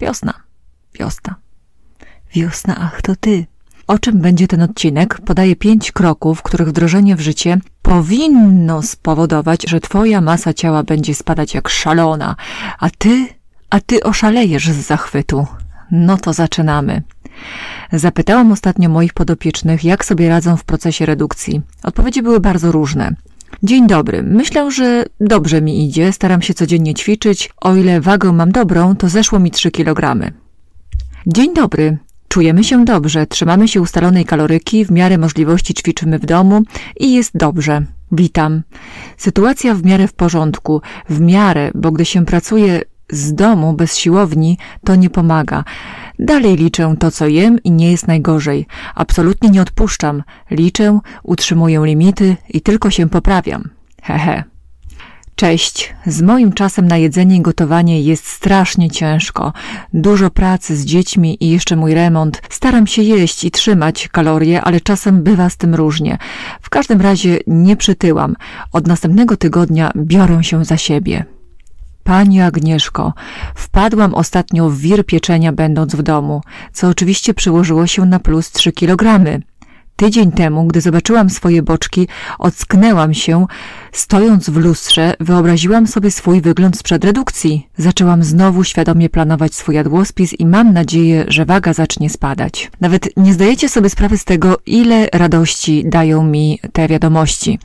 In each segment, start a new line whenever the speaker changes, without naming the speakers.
Wiosna, wiosna. Wiosna, ach to ty. O czym będzie ten odcinek? Podaję pięć kroków, których wdrożenie w życie powinno spowodować, że twoja masa ciała będzie spadać jak szalona, a ty, a ty oszalejesz z zachwytu. No to zaczynamy. Zapytałam ostatnio moich podopiecznych, jak sobie radzą w procesie redukcji. Odpowiedzi były bardzo różne. Dzień dobry. Myślę, że dobrze mi idzie. Staram się codziennie ćwiczyć. O ile wagę mam dobrą, to zeszło mi 3 kg. Dzień dobry. Czujemy się dobrze, trzymamy się ustalonej kaloryki, w miarę możliwości ćwiczymy w domu i jest dobrze. Witam. Sytuacja w miarę w porządku, w miarę, bo gdy się pracuje z domu bez siłowni, to nie pomaga. Dalej liczę to, co jem i nie jest najgorzej. Absolutnie nie odpuszczam. Liczę, utrzymuję limity i tylko się poprawiam. Hehe. Cześć. Z moim czasem na jedzenie i gotowanie jest strasznie ciężko. Dużo pracy z dziećmi i jeszcze mój remont. Staram się jeść i trzymać kalorie, ale czasem bywa z tym różnie. W każdym razie nie przytyłam. Od następnego tygodnia biorę się za siebie. Pani Agnieszko, wpadłam ostatnio w wir pieczenia będąc w domu, co oczywiście przyłożyło się na plus 3 kilogramy. Tydzień temu, gdy zobaczyłam swoje boczki, ocknęłam się. Stojąc w lustrze, wyobraziłam sobie swój wygląd sprzed redukcji. Zaczęłam znowu świadomie planować swój jadłospis i mam nadzieję, że waga zacznie spadać. Nawet nie zdajecie sobie sprawy z tego, ile radości dają mi te wiadomości.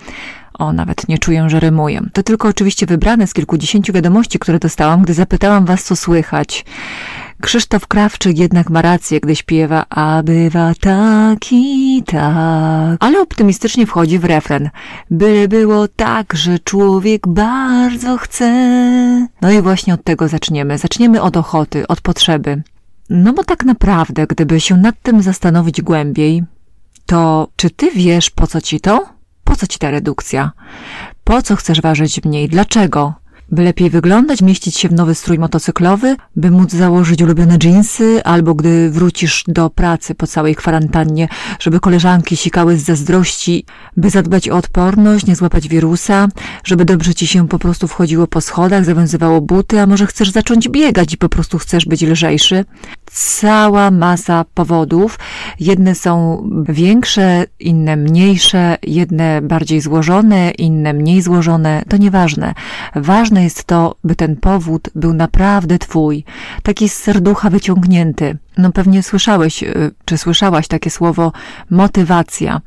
O, nawet nie czuję, że rymuję. To tylko oczywiście wybrane z kilkudziesięciu wiadomości, które dostałam, gdy zapytałam was, co słychać. Krzysztof Krawczyk jednak ma rację, gdy śpiewa A bywa tak i tak. Ale optymistycznie wchodzi w refren. By było tak, że człowiek bardzo chce. No i właśnie od tego zaczniemy. Zaczniemy od ochoty, od potrzeby. No bo tak naprawdę, gdyby się nad tym zastanowić głębiej, to czy ty wiesz, po co ci to? Po co ci ta redukcja? Po co chcesz ważyć mniej? Dlaczego? By lepiej wyglądać, mieścić się w nowy strój motocyklowy, by móc założyć ulubione dżinsy, albo gdy wrócisz do pracy po całej kwarantannie, żeby koleżanki sikały z zazdrości, by zadbać o odporność, nie złapać wirusa, żeby dobrze ci się po prostu wchodziło po schodach, zawiązywało buty, a może chcesz zacząć biegać i po prostu chcesz być lżejszy. Cała masa powodów. Jedne są większe, inne mniejsze, jedne bardziej złożone, inne mniej złożone. To nieważne. Ważne jest to, by ten powód był naprawdę twój, taki z serducha wyciągnięty. No pewnie słyszałeś, y, czy słyszałaś takie słowo motywacja.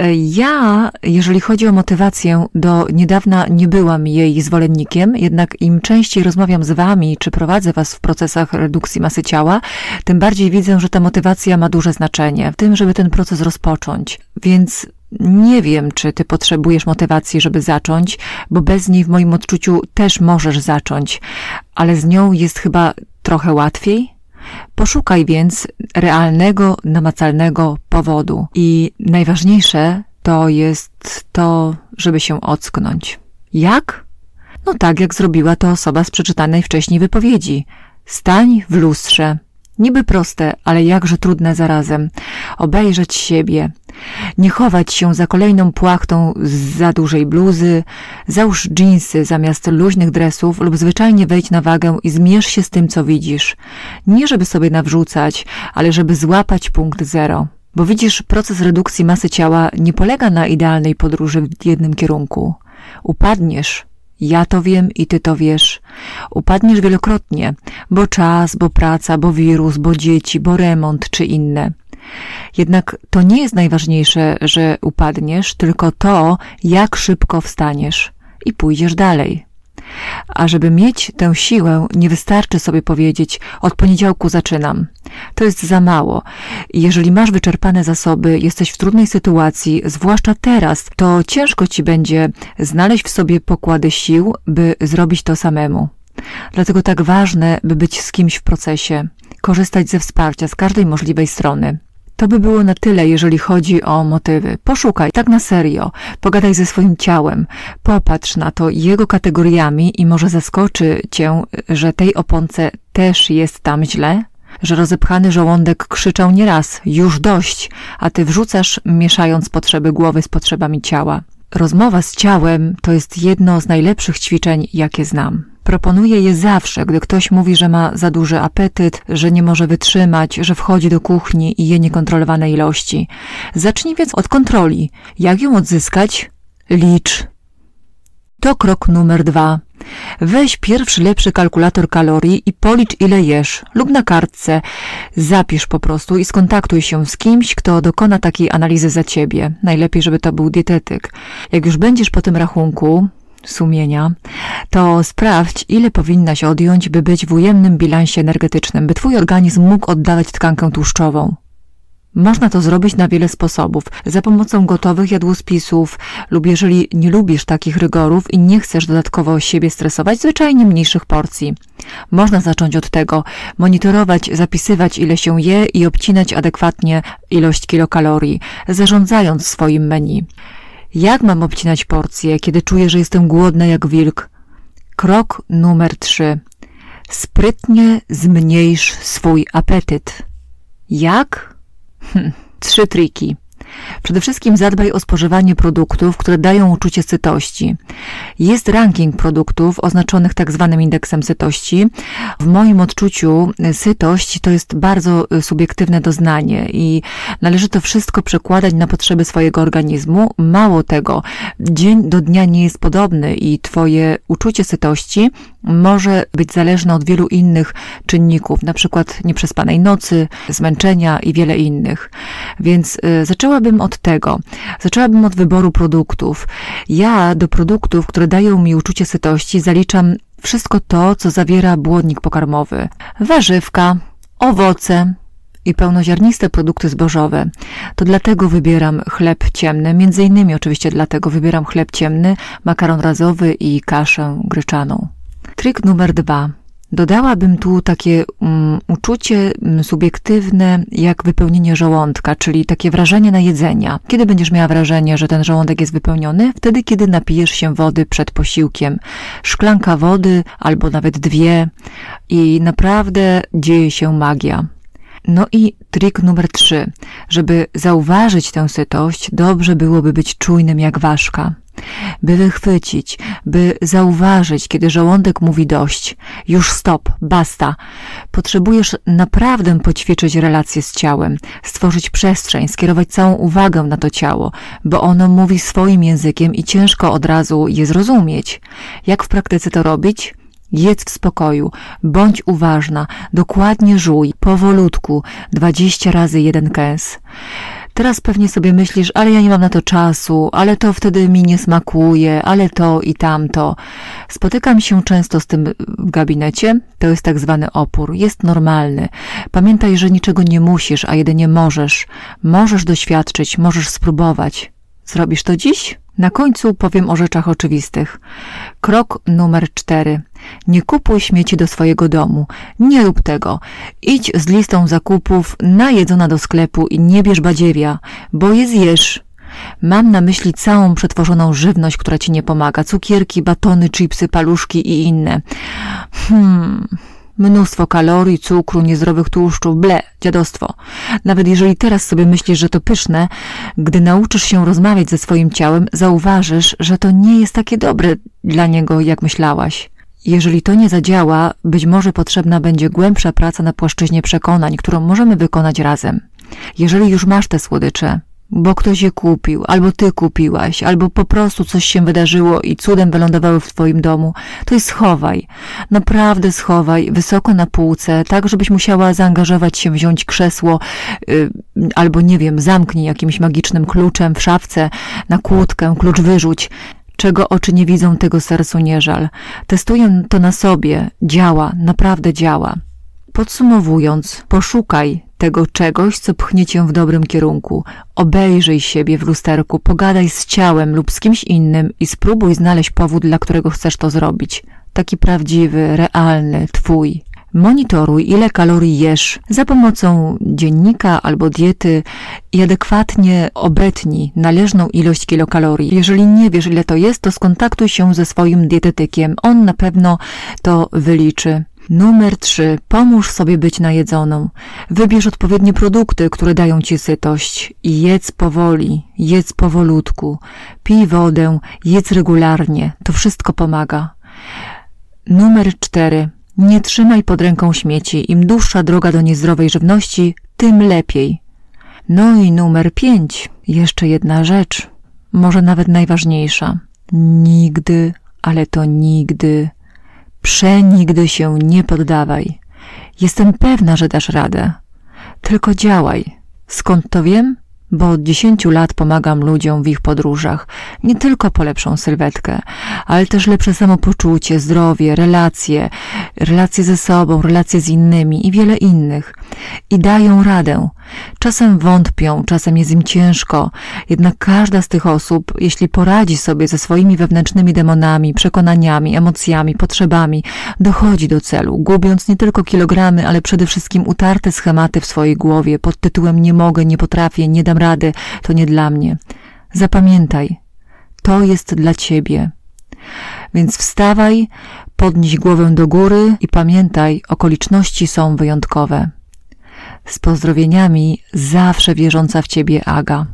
Y, ja, jeżeli chodzi o motywację, do niedawna nie byłam jej zwolennikiem, jednak im częściej rozmawiam z wami, czy prowadzę was w procesach redukcji masy ciała, tym bardziej widzę, że ta motywacja ma duże znaczenie w tym, żeby ten proces rozpocząć. Więc nie wiem, czy ty potrzebujesz motywacji, żeby zacząć, bo bez niej w moim odczuciu też możesz zacząć, ale z nią jest chyba trochę łatwiej. Poszukaj więc realnego, namacalnego powodu. I najważniejsze to jest to, żeby się ocknąć. Jak? No tak, jak zrobiła to osoba z przeczytanej wcześniej wypowiedzi. Stań w lustrze. Niby proste, ale jakże trudne zarazem. Obejrzeć siebie. Nie chować się za kolejną płachtą z za dużej bluzy. Załóż dżinsy zamiast luźnych dresów lub zwyczajnie wejdź na wagę i zmierz się z tym, co widzisz. Nie żeby sobie nawrzucać, ale żeby złapać punkt zero. Bo widzisz, proces redukcji masy ciała nie polega na idealnej podróży w jednym kierunku. Upadniesz, ja to wiem i ty to wiesz. Upadniesz wielokrotnie, bo czas, bo praca, bo wirus, bo dzieci, bo remont czy inne. Jednak to nie jest najważniejsze, że upadniesz, tylko to, jak szybko wstaniesz i pójdziesz dalej. A żeby mieć tę siłę, nie wystarczy sobie powiedzieć: Od poniedziałku zaczynam. To jest za mało. Jeżeli masz wyczerpane zasoby, jesteś w trudnej sytuacji, zwłaszcza teraz, to ciężko ci będzie znaleźć w sobie pokłady sił, by zrobić to samemu. Dlatego tak ważne, by być z kimś w procesie, korzystać ze wsparcia z każdej możliwej strony. To by było na tyle, jeżeli chodzi o motywy. Poszukaj, tak na serio, pogadaj ze swoim ciałem, popatrz na to jego kategoriami i może zaskoczy cię, że tej oponce też jest tam źle, że rozepchany żołądek krzyczał nieraz, już dość, a ty wrzucasz, mieszając potrzeby głowy z potrzebami ciała. Rozmowa z ciałem to jest jedno z najlepszych ćwiczeń, jakie znam. Proponuję je zawsze, gdy ktoś mówi, że ma za duży apetyt, że nie może wytrzymać, że wchodzi do kuchni i je niekontrolowane ilości. Zacznij więc od kontroli. Jak ją odzyskać? Licz. To krok numer dwa. Weź pierwszy lepszy kalkulator kalorii i policz ile jesz lub na kartce. Zapisz po prostu i skontaktuj się z kimś, kto dokona takiej analizy za ciebie. Najlepiej, żeby to był dietetyk. Jak już będziesz po tym rachunku, sumienia, to sprawdź, ile powinnaś odjąć, by być w ujemnym bilansie energetycznym, by twój organizm mógł oddawać tkankę tłuszczową. Można to zrobić na wiele sposobów. Za pomocą gotowych jadłospisów lub jeżeli nie lubisz takich rygorów i nie chcesz dodatkowo siebie stresować, zwyczajnie mniejszych porcji. Można zacząć od tego, monitorować, zapisywać ile się je i obcinać adekwatnie ilość kilokalorii, zarządzając swoim menu. Jak mam obcinać porcje, kiedy czuję, że jestem głodna jak wilk? Krok numer trzy. Sprytnie zmniejsz swój apetyt. Jak? Hm, trzy triki. Przede wszystkim zadbaj o spożywanie produktów, które dają uczucie sytości. Jest ranking produktów oznaczonych tak zwanym indeksem sytości. W moim odczuciu sytość to jest bardzo y, subiektywne doznanie i należy to wszystko przekładać na potrzeby swojego organizmu. Mało tego, dzień do dnia nie jest podobny i twoje uczucie sytości może być zależne od wielu innych czynników, na przykład nieprzespanej nocy, zmęczenia i wiele innych. Więc y, zaczęłabym od tego. Zaczęłabym od wyboru produktów. Ja do produktów, które dają mi uczucie sytości, zaliczam wszystko to, co zawiera błonnik pokarmowy. Warzywka, owoce, i pełnoziarniste produkty zbożowe. To dlatego wybieram chleb ciemny, między innymi oczywiście dlatego wybieram chleb ciemny, makaron razowy i kaszę gryczaną. Trik numer dwa. Dodałabym tu takie um, uczucie um, subiektywne, jak wypełnienie żołądka, czyli takie wrażenie na jedzenia. Kiedy będziesz miała wrażenie, że ten żołądek jest wypełniony? Wtedy, kiedy napijesz się wody przed posiłkiem. Szklanka wody albo nawet dwie i naprawdę dzieje się magia. No i trik numer trzy. Żeby zauważyć tę sytość, dobrze byłoby być czujnym jak ważka by wychwycić, by zauważyć, kiedy żołądek mówi dość. Już stop, basta. Potrzebujesz naprawdę poćwiczyć relacje z ciałem, stworzyć przestrzeń, skierować całą uwagę na to ciało, bo ono mówi swoim językiem i ciężko od razu je zrozumieć. Jak w praktyce to robić? Jedz w spokoju, bądź uważna, dokładnie żuj, powolutku, dwadzieścia razy jeden kęs. Teraz pewnie sobie myślisz, ale ja nie mam na to czasu, ale to wtedy mi nie smakuje, ale to i tamto. Spotykam się często z tym w gabinecie. To jest tak zwany opór. Jest normalny. Pamiętaj, że niczego nie musisz, a jedynie możesz. Możesz doświadczyć, możesz spróbować. Zrobisz to dziś? Na końcu powiem o rzeczach oczywistych. Krok numer cztery. Nie kupuj śmieci do swojego domu. Nie rób tego. Idź z listą zakupów najedzona do sklepu i nie bierz badziewia, bo je zjesz. Mam na myśli całą przetworzoną żywność, która ci nie pomaga. Cukierki, batony, chipsy, paluszki i inne. Hmm... Mnóstwo kalorii, cukru, niezdrowych tłuszczów, ble, dziadostwo. Nawet jeżeli teraz sobie myślisz, że to pyszne, gdy nauczysz się rozmawiać ze swoim ciałem, zauważysz, że to nie jest takie dobre dla niego, jak myślałaś. Jeżeli to nie zadziała, być może potrzebna będzie głębsza praca na płaszczyźnie przekonań, którą możemy wykonać razem. Jeżeli już masz te słodycze, bo ktoś je kupił, albo ty kupiłaś, albo po prostu coś się wydarzyło i cudem wylądowały w twoim domu, to je schowaj. Naprawdę schowaj, wysoko na półce, tak żebyś musiała zaangażować się, wziąć krzesło, yy, albo nie wiem, zamknij jakimś magicznym kluczem w szafce, na kłódkę, klucz wyrzuć. Czego oczy nie widzą, tego sercu nie żal. Testuję to na sobie. Działa, naprawdę działa. Podsumowując, poszukaj tego czegoś, co pchnie cię w dobrym kierunku. Obejrzyj siebie w lusterku, pogadaj z ciałem lub z kimś innym i spróbuj znaleźć powód, dla którego chcesz to zrobić. Taki prawdziwy, realny, twój. Monitoruj, ile kalorii jesz za pomocą dziennika albo diety i adekwatnie obetnij należną ilość kilokalorii. Jeżeli nie wiesz, ile to jest, to skontaktuj się ze swoim dietetykiem. On na pewno to wyliczy. Numer 3. Pomóż sobie być najedzoną. Wybierz odpowiednie produkty, które dają ci sytość i jedz powoli, jedz powolutku. Pij wodę, jedz regularnie. To wszystko pomaga. Numer cztery. Nie trzymaj pod ręką śmieci. Im dłuższa droga do niezdrowej żywności, tym lepiej. No i numer pięć. Jeszcze jedna rzecz, może nawet najważniejsza. Nigdy, ale to nigdy, przenigdy się nie poddawaj. Jestem pewna, że dasz radę. Tylko działaj. Skąd to wiem? bo od dziesięciu lat pomagam ludziom w ich podróżach. Nie tylko po lepszą sylwetkę, ale też lepsze samopoczucie, zdrowie, relacje, relacje ze sobą, relacje z innymi i wiele innych. I dają radę. Czasem wątpią, czasem jest im ciężko, jednak każda z tych osób, jeśli poradzi sobie ze swoimi wewnętrznymi demonami, przekonaniami, emocjami, potrzebami, dochodzi do celu, gubiąc nie tylko kilogramy, ale przede wszystkim utarte schematy w swojej głowie pod tytułem nie mogę, nie potrafię, nie dam rady, to nie dla mnie. Zapamiętaj, to jest dla ciebie. Więc wstawaj, podnieś głowę do góry i pamiętaj, okoliczności są wyjątkowe. Z pozdrowieniami zawsze wierząca w ciebie Aga.